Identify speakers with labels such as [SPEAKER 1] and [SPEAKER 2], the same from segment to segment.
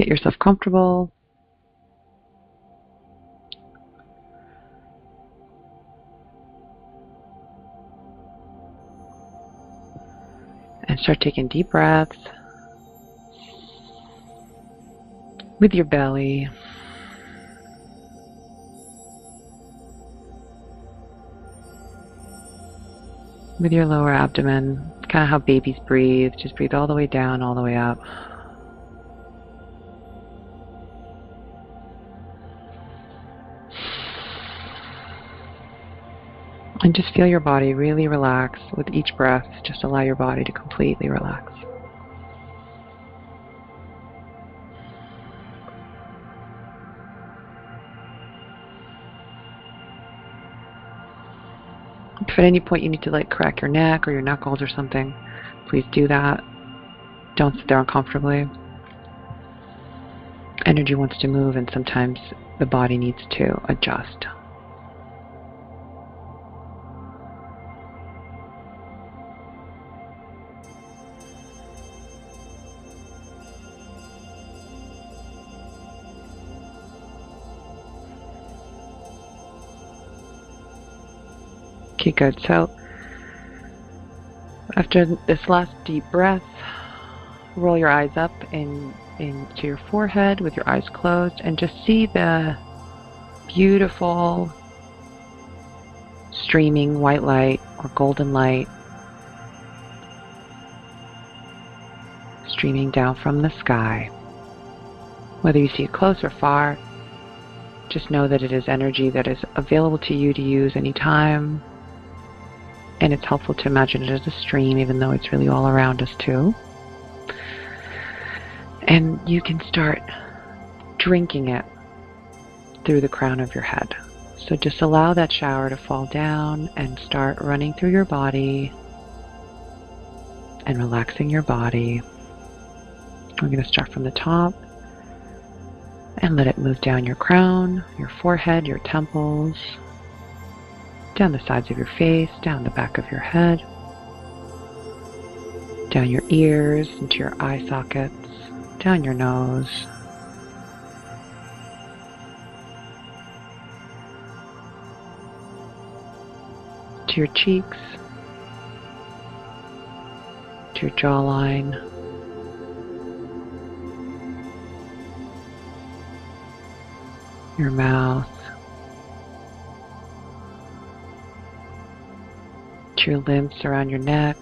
[SPEAKER 1] Get yourself comfortable. And start taking deep breaths with your belly. With your lower abdomen, kind of how babies breathe. Just breathe all the way down, all the way up. And just feel your body really relax with each breath. Just allow your body to completely relax. If at any point you need to like crack your neck or your knuckles or something, please do that. Don't sit there uncomfortably. Energy wants to move and sometimes the body needs to adjust. Okay, good. So after this last deep breath, roll your eyes up in into your forehead with your eyes closed and just see the beautiful streaming white light or golden light streaming down from the sky. Whether you see it close or far, just know that it is energy that is available to you to use anytime, and it's helpful to imagine it as a stream, even though it's really all around us too. And you can start drinking it through the crown of your head. So just allow that shower to fall down and start running through your body and relaxing your body. We're going to start from the top and let it move down your crown, your forehead, your temples, down the sides of your face, down the back of your head, down your ears, into your eye sockets, down your nose. To your cheeks, to your jawline, your mouth, to your limbs around your neck,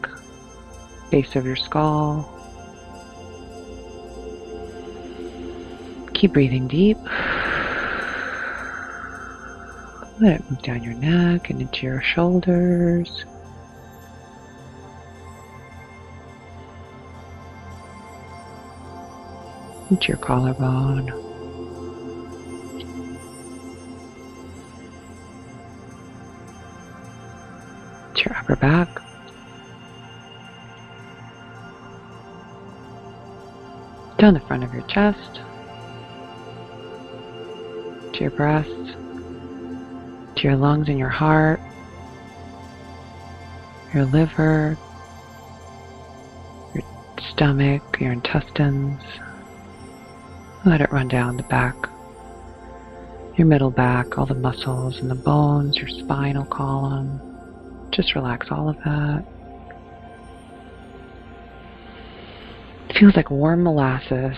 [SPEAKER 1] base of your skull. Keep breathing deep. Let it move down your neck and into your shoulders. Into your collarbone. To your upper back. Down the front of your chest. To your breast. To your lungs and your heart. Your liver. Your stomach, your intestines. Let it run down the back, your middle back, all the muscles and the bones, your spinal column. Just relax all of that. It feels like warm molasses,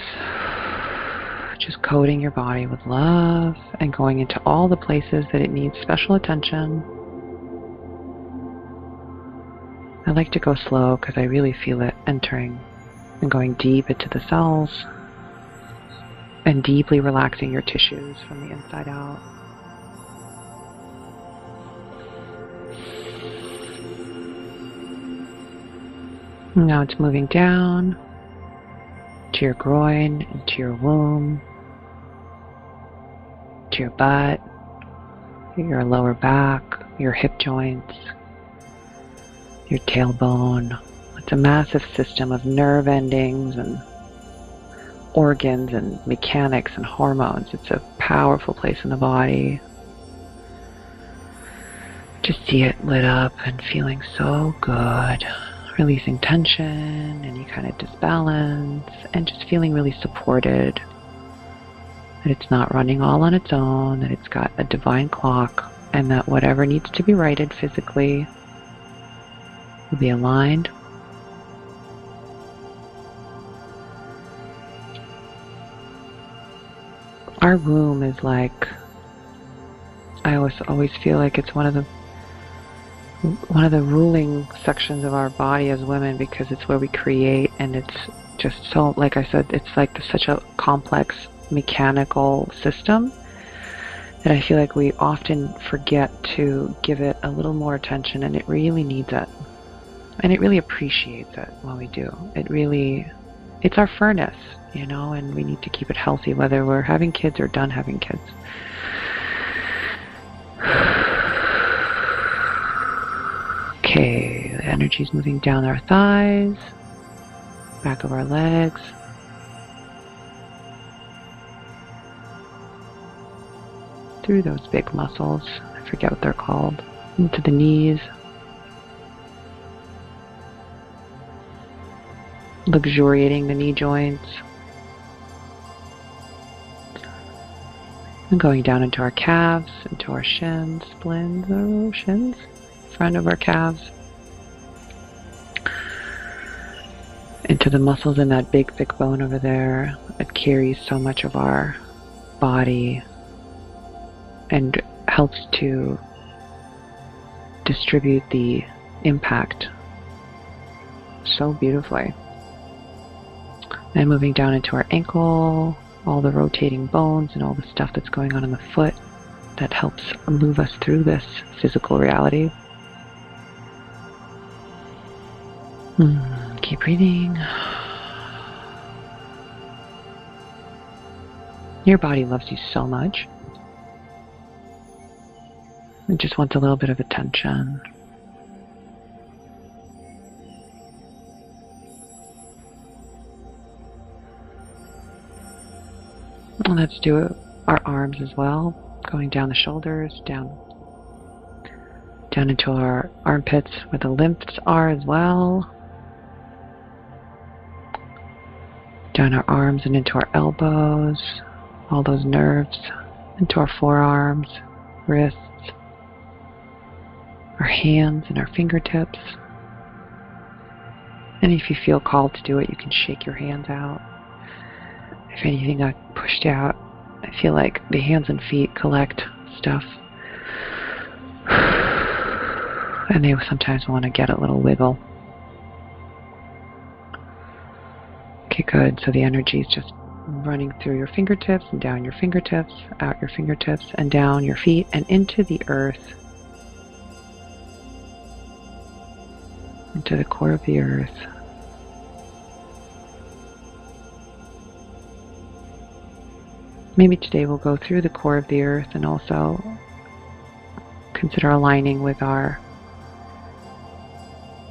[SPEAKER 1] just coating your body with love and going into all the places that it needs special attention. I like to go slow because I really feel it entering and going deep into the cells and deeply relaxing your tissues from the inside out. Now it's moving down to your groin, into your womb, to your butt, your lower back, your hip joints, your tailbone. It's a massive system of nerve endings and organs and mechanics and hormones. It's a powerful place in the body. Just see it lit up and feeling so good. Releasing tension, any kind of disbalance, and just feeling really supported that it's not running all on its own, that it's got a divine clock, and that whatever needs to be righted physically will be aligned. Our womb is like, I always always feel like it's one of the one of the ruling sections of our body as women because it's where we create and it's just so like I said it's like such a complex mechanical system that I feel like we often forget to give it a little more attention and it really needs it. And it really appreciates it when we do. It really, it's our furnace, you know, and we need to keep it healthy whether we're having kids or done having kids. Okay, the energy is moving down our thighs, back of our legs, through those big muscles. I forget what they're called. Into the knees. Luxuriating the knee joints. And going down into our calves, into our shins, splins, or shins, front of our calves. Into the muscles in that big thick bone over there that carries so much of our body and helps to distribute the impact so beautifully. And moving down into our ankle, all the rotating bones and all the stuff that's going on in the foot that helps move us through this physical reality. Mm, keep breathing. Your body loves you so much. It just wants a little bit of attention. let's do our arms as well, going down the shoulders, down down into our armpits where the lymphs are as well. Down our arms and into our elbows, all those nerves, into our forearms, wrists, our hands and our fingertips. And if you feel called to do it, you can shake your hands out. If anything got pushed out, I feel like the hands and feet collect stuff. And they sometimes want to get a little wiggle. Okay, good. So the energy is just running through your fingertips and down your fingertips, out your fingertips, and down your feet and into the earth into the core of the earth. Maybe today we'll go through the core of the earth and also consider aligning with our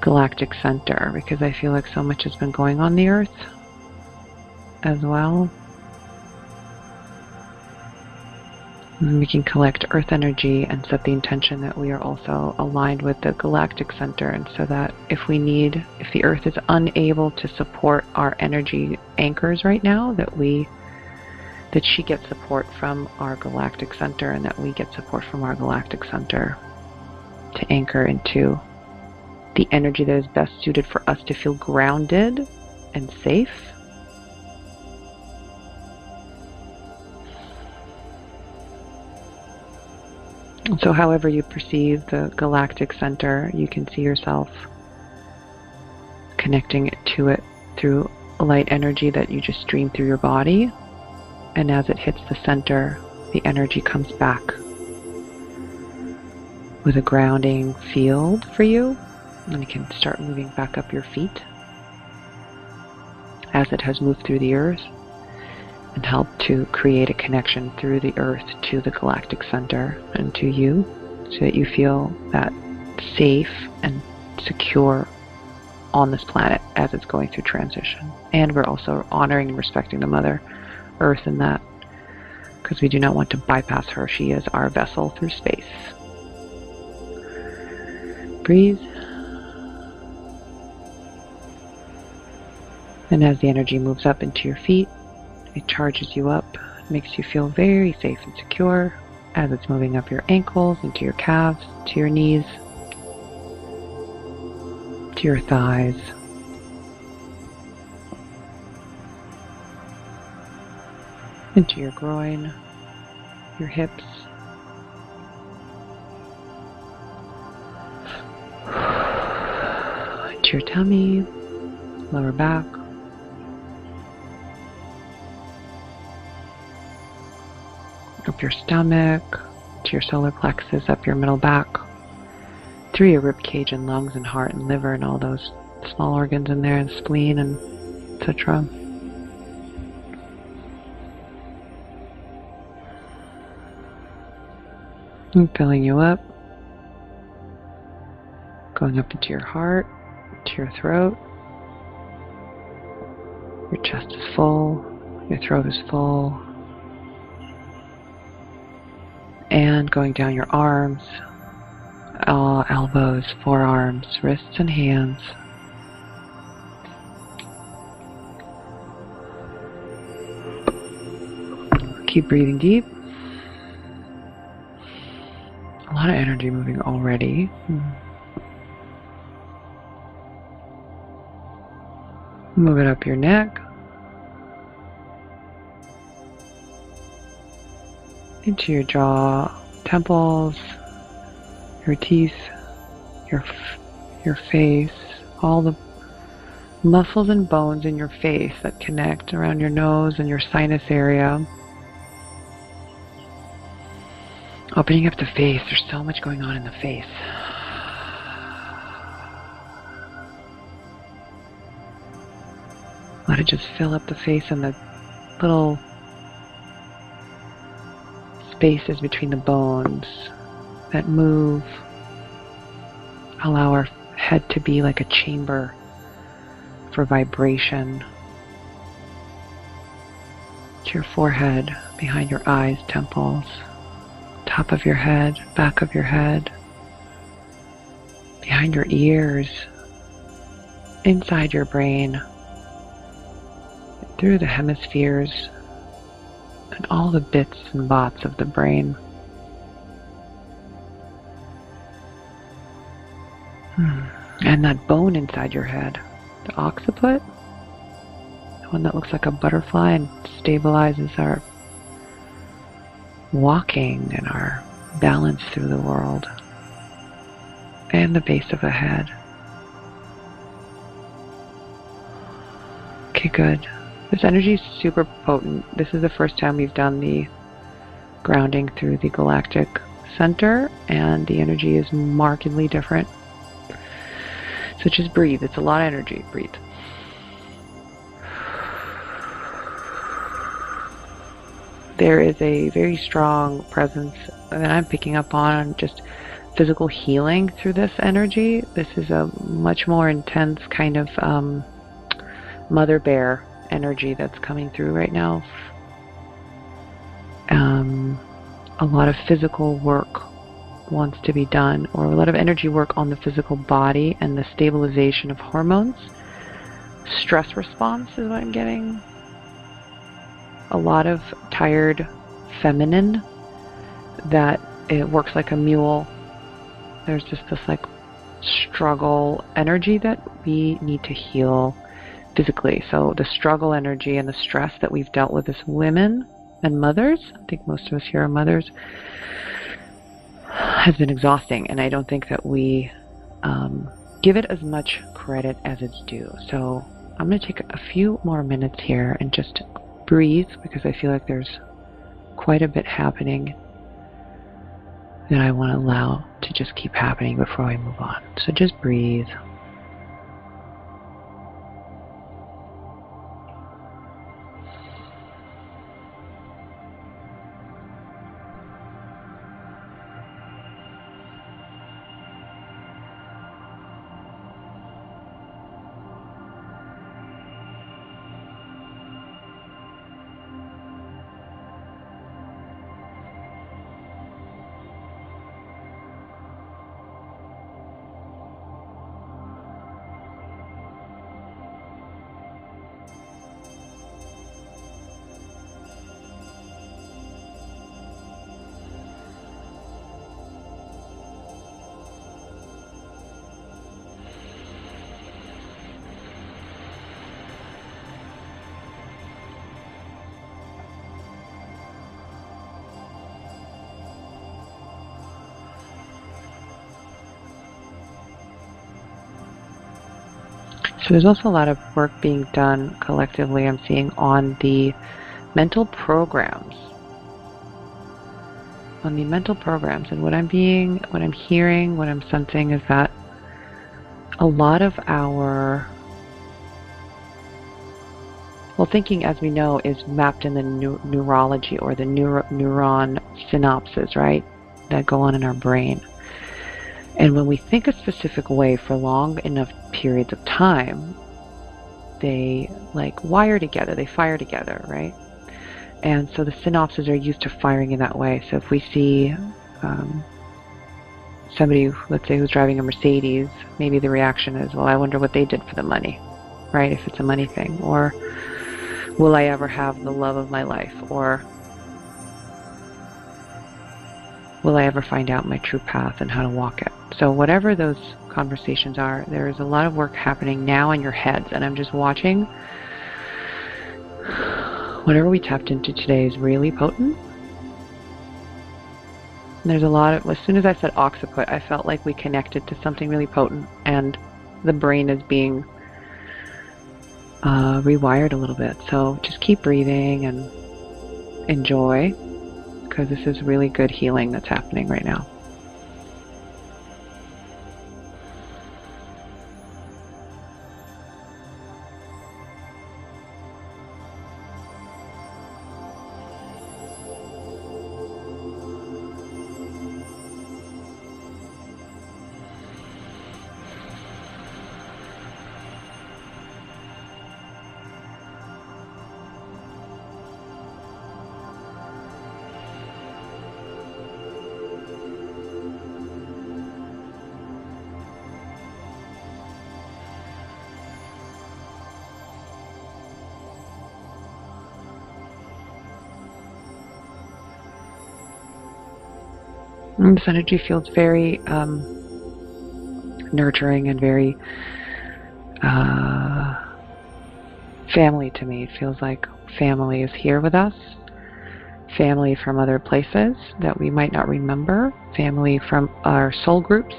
[SPEAKER 1] galactic center because I feel like so much has been going on the earth as well. we can collect earth energy and set the intention that we are also aligned with the galactic center and so that if we need if the earth is unable to support our energy anchors right now that we that she gets support from our galactic center and that we get support from our galactic center to anchor into the energy that is best suited for us to feel grounded and safe So, however you perceive the galactic center, you can see yourself connecting to it through light energy that you just stream through your body. And as it hits the center, the energy comes back with a grounding field for you. And you can start moving back up your feet as it has moved through the earth and help to create a connection through the earth to the galactic center and to you so that you feel that safe and secure on this planet as it's going through transition. And we're also honoring and respecting the Mother Earth in that because we do not want to bypass her. She is our vessel through space. Breathe. And as the energy moves up into your feet, it charges you up makes you feel very safe and secure as it's moving up your ankles, into your calves, to your knees, to your thighs. Into your groin, your hips. Into your tummy, lower back. Up your stomach, to your solar plexus, up your middle back, through your rib cage and lungs and heart and liver and all those small organs in there and spleen and etc. And filling you up, going up into your heart, to your throat. Your chest is full, your throat is full, and going down your arms, uh, elbows, forearms, wrists, and hands. Keep breathing deep. A lot of energy moving already. Move it up your neck. Into your jaw, temples, your teeth, your your face, all the muscles and bones in your face that connect around your nose and your sinus area. Opening up the face, there's so much going on in the face. Let it just fill up the face and the little spaces between the bones that move. Allow our head to be like a chamber for vibration. To your forehead, behind your eyes, temples, top of your head, back of your head, behind your ears, inside your brain, through the hemispheres, and all the bits and bots of the brain. Hmm. And that bone inside your head, the occiput, the one that looks like a butterfly and stabilizes our walking and our balance through the world, and the base of the head. Okay, good. This energy is super potent. This is the first time we've done the grounding through the galactic center, and the energy is markedly different. So just breathe. It's a lot of energy. Breathe. There is a very strong presence that I'm picking up on just physical healing through this energy. This is a much more intense kind of um, mother bear energy that's coming through right now. Um, a lot of physical work wants to be done, or a lot of energy work on the physical body and the stabilization of hormones. Stress response is what I'm getting. A lot of tired feminine that it works like a mule. There's just this like struggle energy that we need to heal physically. So the struggle energy and the stress that we've dealt with as women and mothers, I think most of us here are mothers, has been exhausting. And I don't think that we um, give it as much credit as it's due. So I'm going to take a few more minutes here and just breathe because I feel like there's quite a bit happening that I want to allow to just keep happening before we move on. So just breathe. So there's also a lot of work being done collectively, I'm seeing, on the mental programs. On the mental programs. And what I'm being, what I'm hearing, what I'm sensing is that a lot of our well, thinking, as we know, is mapped in the neurology or the neuro- neuron synapses, right, that go on in our brain. And when we think a specific way for long enough periods of time, they like wire together, they fire together, right? And so the synapses are used to firing in that way. So if we see um, somebody, let's say, who's driving a Mercedes, maybe the reaction is, well, I wonder what they did for the money, right? If it's a money thing. Or will I ever have the love of my life? Or will I ever find out my true path and how to walk it? So, whatever those conversations are, there is a lot of work happening now in your heads, and I'm just watching. Whatever we tapped into today is really potent. There's a lot of, as soon as I said occiput, I felt like we connected to something really potent, and the brain is being uh, rewired a little bit. So just keep breathing and enjoy because this is really good healing that's happening right now. This energy feels very um, nurturing and very uh, family to me. It feels like family is here with us. Family from other places that we might not remember. Family from our soul groups.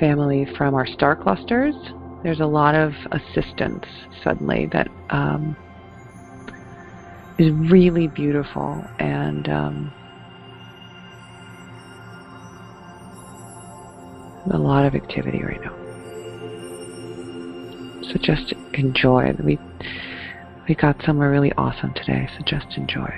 [SPEAKER 1] Family from our star clusters. There's a lot of assistance suddenly that um, is really beautiful and um, a lot of activity right now. So just enjoy. We we got somewhere really awesome today, so just enjoy.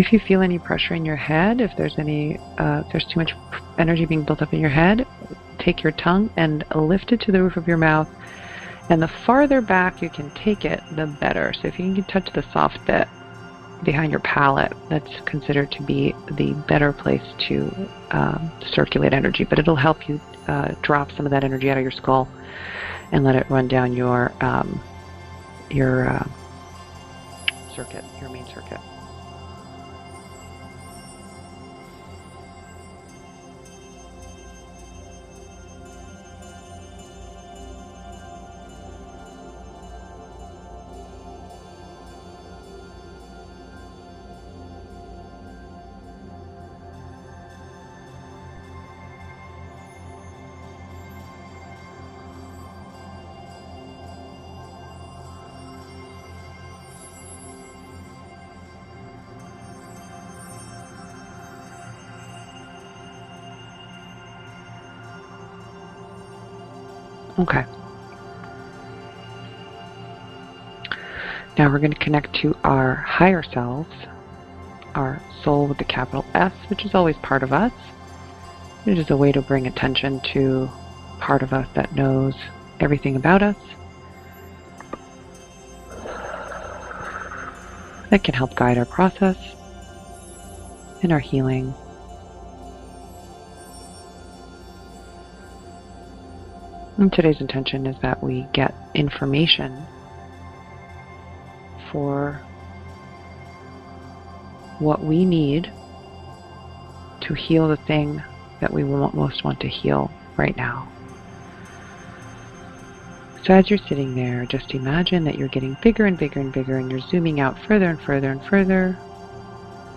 [SPEAKER 1] If you feel any pressure in your head, if there's any, uh, if there's too much energy being built up in your head, take your tongue and lift it to the roof of your mouth. And the farther back you can take it, the better. So if you can touch the soft bit behind your palate, that's considered to be the better place to um, circulate energy. But it'll help you uh, drop some of that energy out of your skull and let it run down your um, your uh, circuit, your main circuit. Okay. Now we're going to connect to our higher selves, our soul with the capital S, which is always part of us. It is a way to bring attention to part of us that knows everything about us. That can help guide our process and our healing And today's intention is that we get information for what we need to heal the thing that we most want to heal right now. So as you're sitting there, just imagine that you're getting bigger and bigger and bigger and you're zooming out further and further and further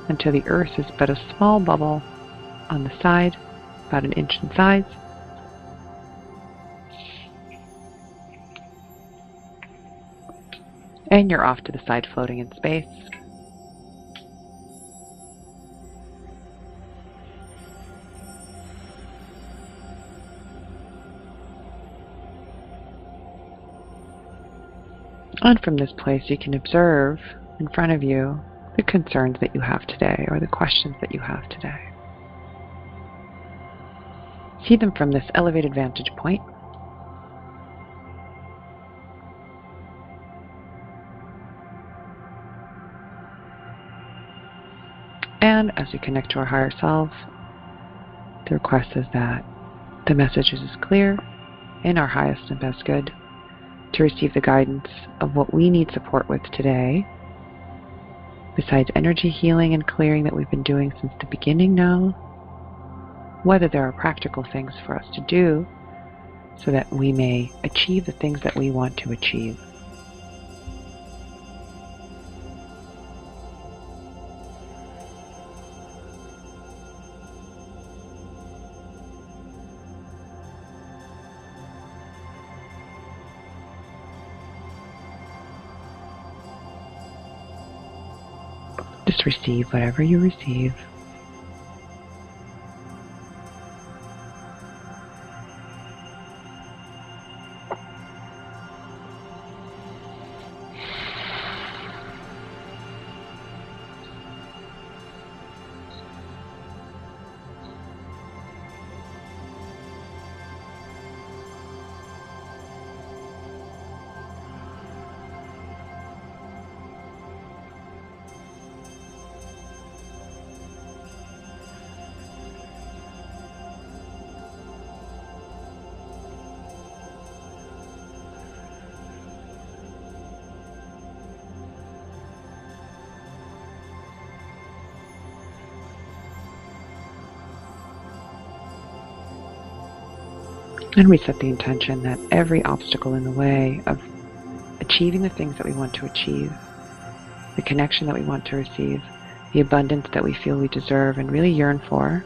[SPEAKER 1] until the earth is but a small bubble on the side, about an inch in size. And you're off to the side floating in space. And from this place, you can observe in front of you the concerns that you have today or the questions that you have today. See them from this elevated vantage point. As we connect to our higher self, the request is that the message is clear in our highest and best good to receive the guidance of what we need support with today, besides energy healing and clearing that we've been doing since the beginning now, whether there are practical things for us to do so that we may achieve the things that we want to achieve. Just receive whatever you receive. And we set the intention that every obstacle in the way of achieving the things that we want to achieve, the connection that we want to receive, the abundance that we feel we deserve and really yearn for,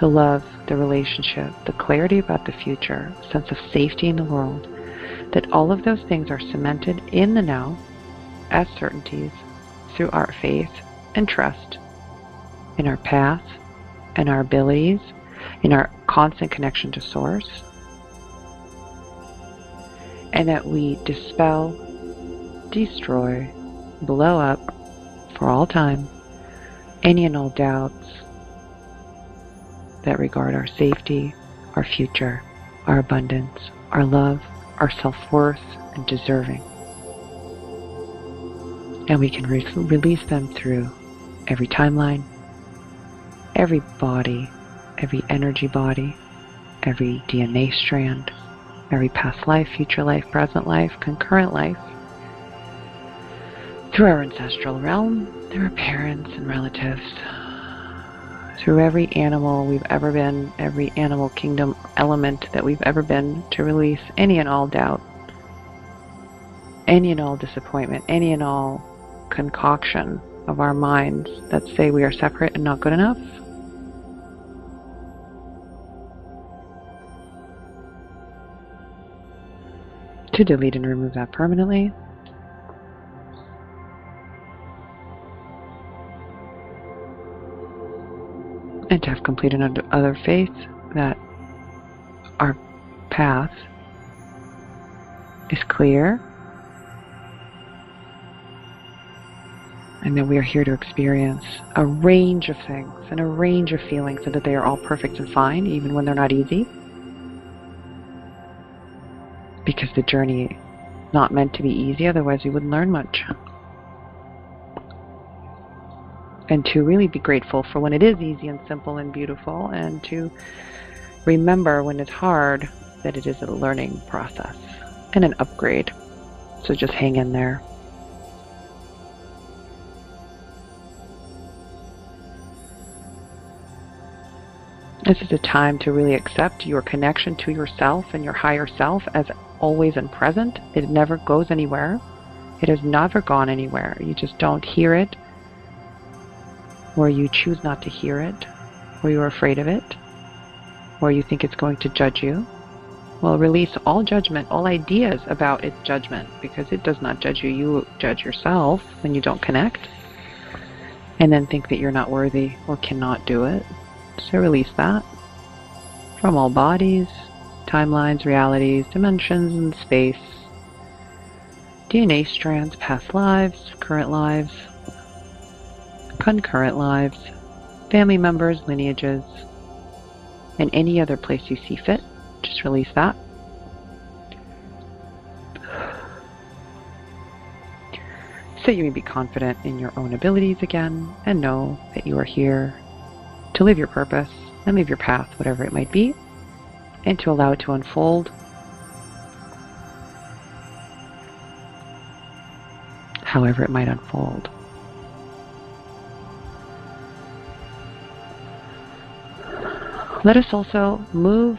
[SPEAKER 1] the love, the relationship, the clarity about the future, sense of safety in the world, that all of those things are cemented in the now as certainties through our faith and trust in our path and our abilities in our constant connection to Source, and that we dispel, destroy, blow up for all time any and all doubts that regard our safety, our future, our abundance, our love, our self worth, and deserving. And we can re- release them through every timeline, every body, every energy body, every DNA strand, every past life, future life, present life, concurrent life, through our ancestral realm, through our parents and relatives, through every animal we've ever been, every animal kingdom element that we've ever been, to release any and all doubt, any and all disappointment, any and all concoction of our minds that say we are separate and not good enough, to delete and remove that permanently. And to have complete and other faith that our path is clear and that we are here to experience a range of things and a range of feelings and that they are all perfect and fine even when they're not easy because the journey not meant to be easy, otherwise you wouldn't learn much. And to really be grateful for when it is easy and simple and beautiful, and to remember when it's hard that it is a learning process and an upgrade. So just hang in there. This is a time to really accept your connection to yourself and your higher self as always and present. It never goes anywhere. It has never gone anywhere. You just don't hear it, or you choose not to hear it, or you're afraid of it, or you think it's going to judge you. Well, release all judgment, all ideas about its judgment, because it does not judge you. You judge yourself when you don't connect, and then think that you're not worthy or cannot do it. So release that from all bodies, timelines, realities, dimensions, and space. DNA strands, past lives, current lives, concurrent lives, family members, lineages, and any other place you see fit. Just release that. So you may be confident in your own abilities again and know that you are here to live your purpose and live your path, whatever it might be, and to allow it to unfold. However, it might unfold. Let us also move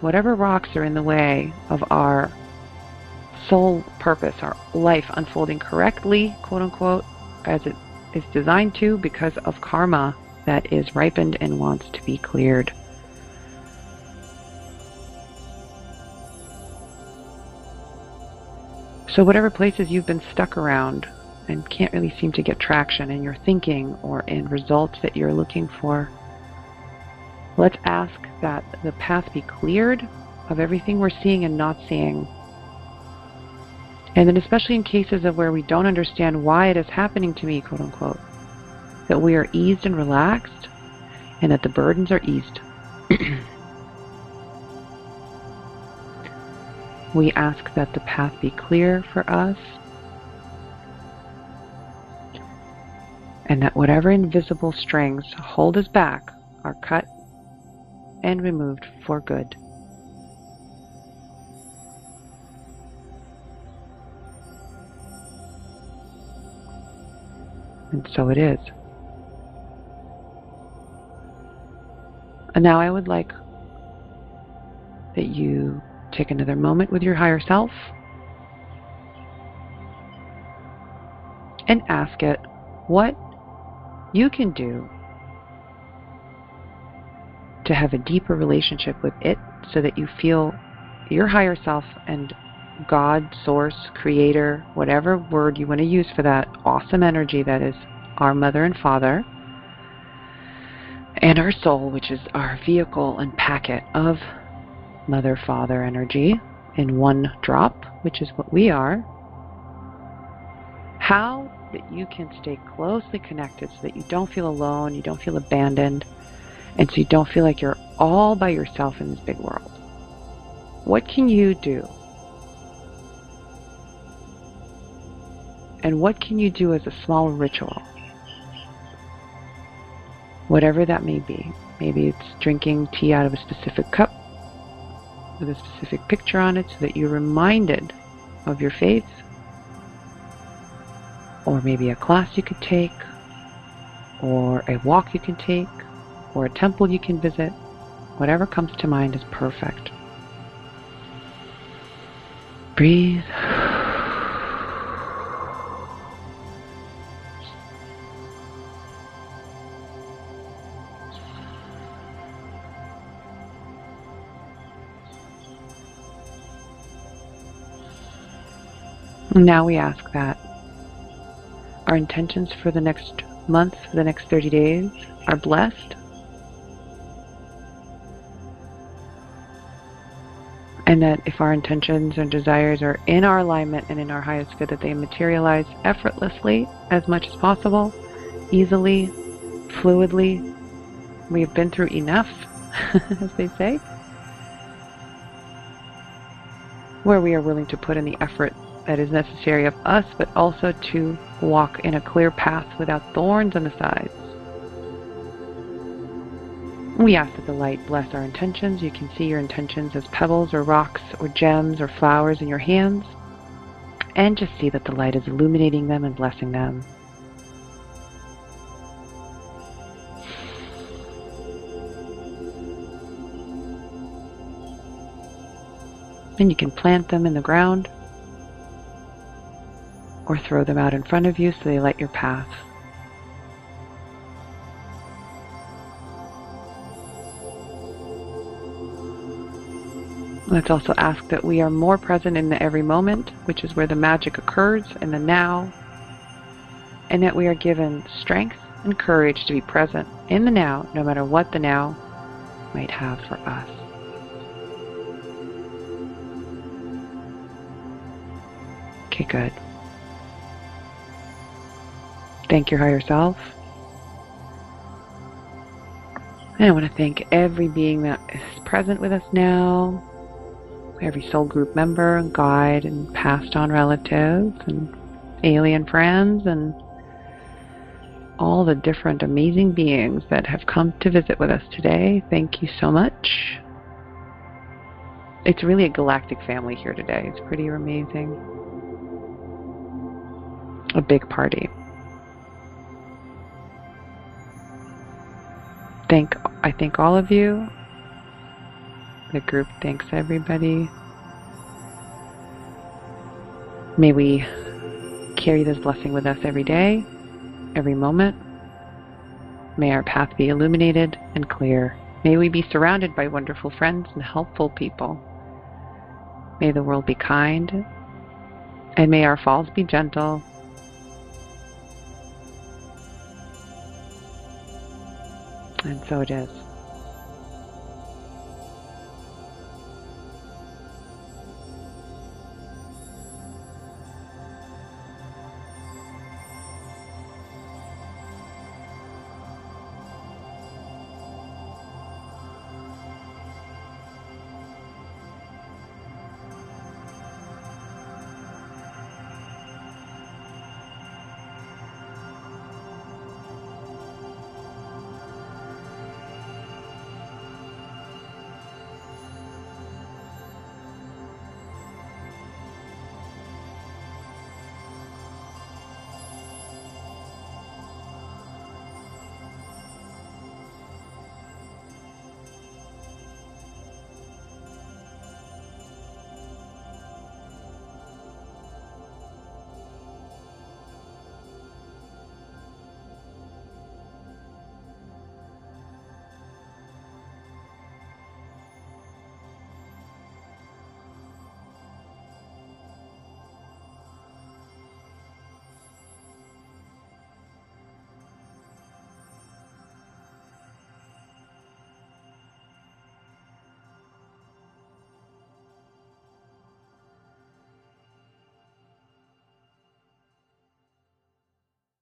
[SPEAKER 1] whatever rocks are in the way of our soul purpose, our life unfolding correctly, quote unquote, as it is designed to because of karma that is ripened and wants to be cleared. So, whatever places you've been stuck around and can't really seem to get traction in your thinking or in results that you're looking for, let's ask that the path be cleared of everything we're seeing and not seeing. And then, especially in cases of where we don't understand why it is happening to me, quote unquote, that we are eased and relaxed, and that the burdens are eased. we ask that the path be clear for us, and that whatever invisible strings hold us back are cut and removed for good. And so it is. And now I would like that you take another moment with your higher self and ask it what you can do to have a deeper relationship with it so that you feel your higher self and God, Source, Creator, whatever word you want to use for that awesome energy that is our Mother and Father and our soul, which is our vehicle and packet of Mother Father energy in one drop, which is what we are, how that you can stay closely connected so that you don't feel alone, you don't feel abandoned, and so you don't feel like you're all by yourself in this big world. What can you do? And what can you do as a small ritual whatever that may be. Maybe it's drinking tea out of a specific cup with a specific picture on it so that you're reminded of your faith. Or maybe a class you could take, or a walk you can take, or a temple you can visit. Whatever comes to mind is perfect. Breathe. Now we ask that our intentions for the next month, for the next 30 days, are blessed. And that if our intentions and desires are in our alignment and in our highest good, that they materialize effortlessly as much as possible, easily, fluidly. We have been through enough, as they say, where we are willing to put in the effort that is necessary of us, but also to walk in a clear path without thorns on the sides. We ask that the light bless our intentions. You can see your intentions as pebbles or rocks or gems or flowers in your hands. And just see that the light is illuminating them and blessing them. And you can plant them in the ground or throw them out in front of you so they light your path. Let's also ask that we are more present in the every moment, which is where the magic occurs, in the now, and that we are given strength and courage to be present in the now, no matter what the now might have for us. Okay, good. Thank your higher self. And I want to thank every being that is present with us now, every soul group member and guide and passed on relatives and alien friends and all the different amazing beings that have come to visit with us today. Thank you so much. It's really a galactic family here today. It's pretty amazing. A big party. Thank I thank all of you the group thanks everybody. May we carry this blessing with us every day, every moment. May our path be illuminated and clear. May we be surrounded by wonderful friends and helpful people. May the world be kind, and may our falls be gentle. And so it is.